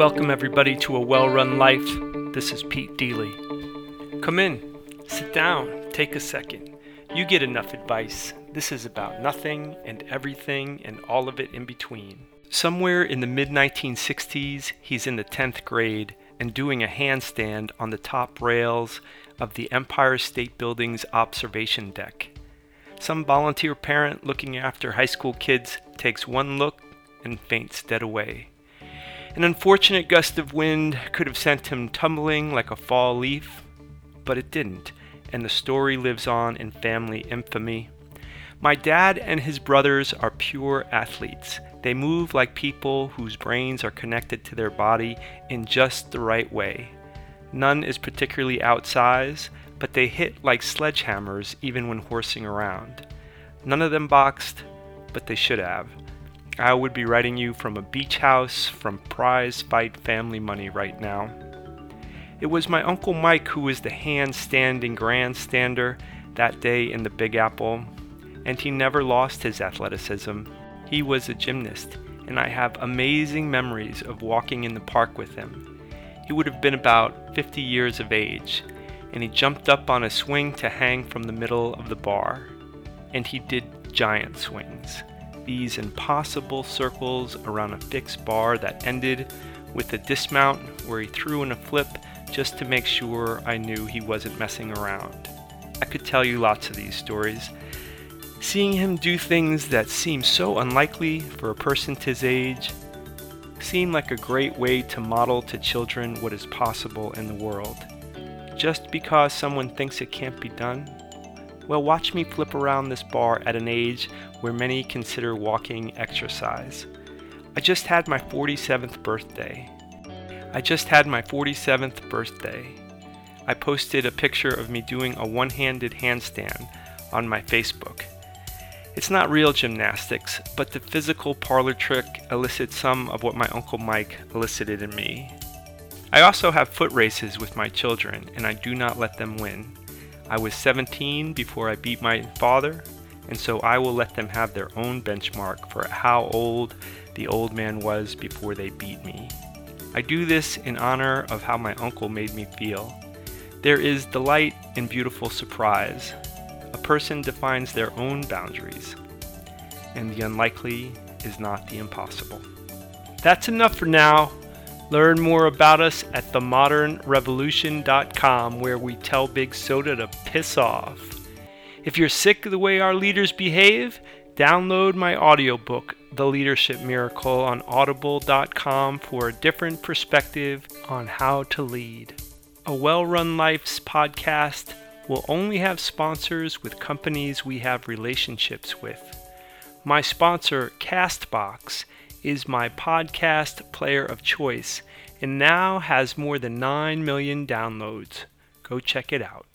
Welcome, everybody, to A Well Run Life. This is Pete Deely. Come in, sit down, take a second. You get enough advice. This is about nothing and everything and all of it in between. Somewhere in the mid 1960s, he's in the 10th grade and doing a handstand on the top rails of the Empire State Building's observation deck. Some volunteer parent looking after high school kids takes one look and faints dead away. An unfortunate gust of wind could have sent him tumbling like a fall leaf, but it didn't, and the story lives on in family infamy. My dad and his brothers are pure athletes. They move like people whose brains are connected to their body in just the right way. None is particularly outsized, but they hit like sledgehammers even when horsing around. None of them boxed, but they should have. I would be writing you from a beach house from prize fight family money right now. It was my Uncle Mike who was the hand-standing grandstander that day in the Big Apple, and he never lost his athleticism. He was a gymnast, and I have amazing memories of walking in the park with him. He would have been about 50 years of age, and he jumped up on a swing to hang from the middle of the bar. And he did giant swings these impossible circles around a fixed bar that ended with a dismount where he threw in a flip just to make sure I knew he wasn't messing around. I could tell you lots of these stories. Seeing him do things that seem so unlikely for a person his age seemed like a great way to model to children what is possible in the world. Just because someone thinks it can't be done well, watch me flip around this bar at an age where many consider walking exercise. I just had my 47th birthday. I just had my 47th birthday. I posted a picture of me doing a one handed handstand on my Facebook. It's not real gymnastics, but the physical parlor trick elicits some of what my Uncle Mike elicited in me. I also have foot races with my children, and I do not let them win. I was 17 before I beat my father, and so I will let them have their own benchmark for how old the old man was before they beat me. I do this in honor of how my uncle made me feel. There is delight in beautiful surprise. A person defines their own boundaries, and the unlikely is not the impossible. That's enough for now. Learn more about us at themodernrevolution.com, where we tell Big Soda to piss off. If you're sick of the way our leaders behave, download my audiobook, The Leadership Miracle, on audible.com for a different perspective on how to lead. A Well Run Life's podcast will only have sponsors with companies we have relationships with. My sponsor, Castbox, is my podcast player of choice and now has more than 9 million downloads. Go check it out.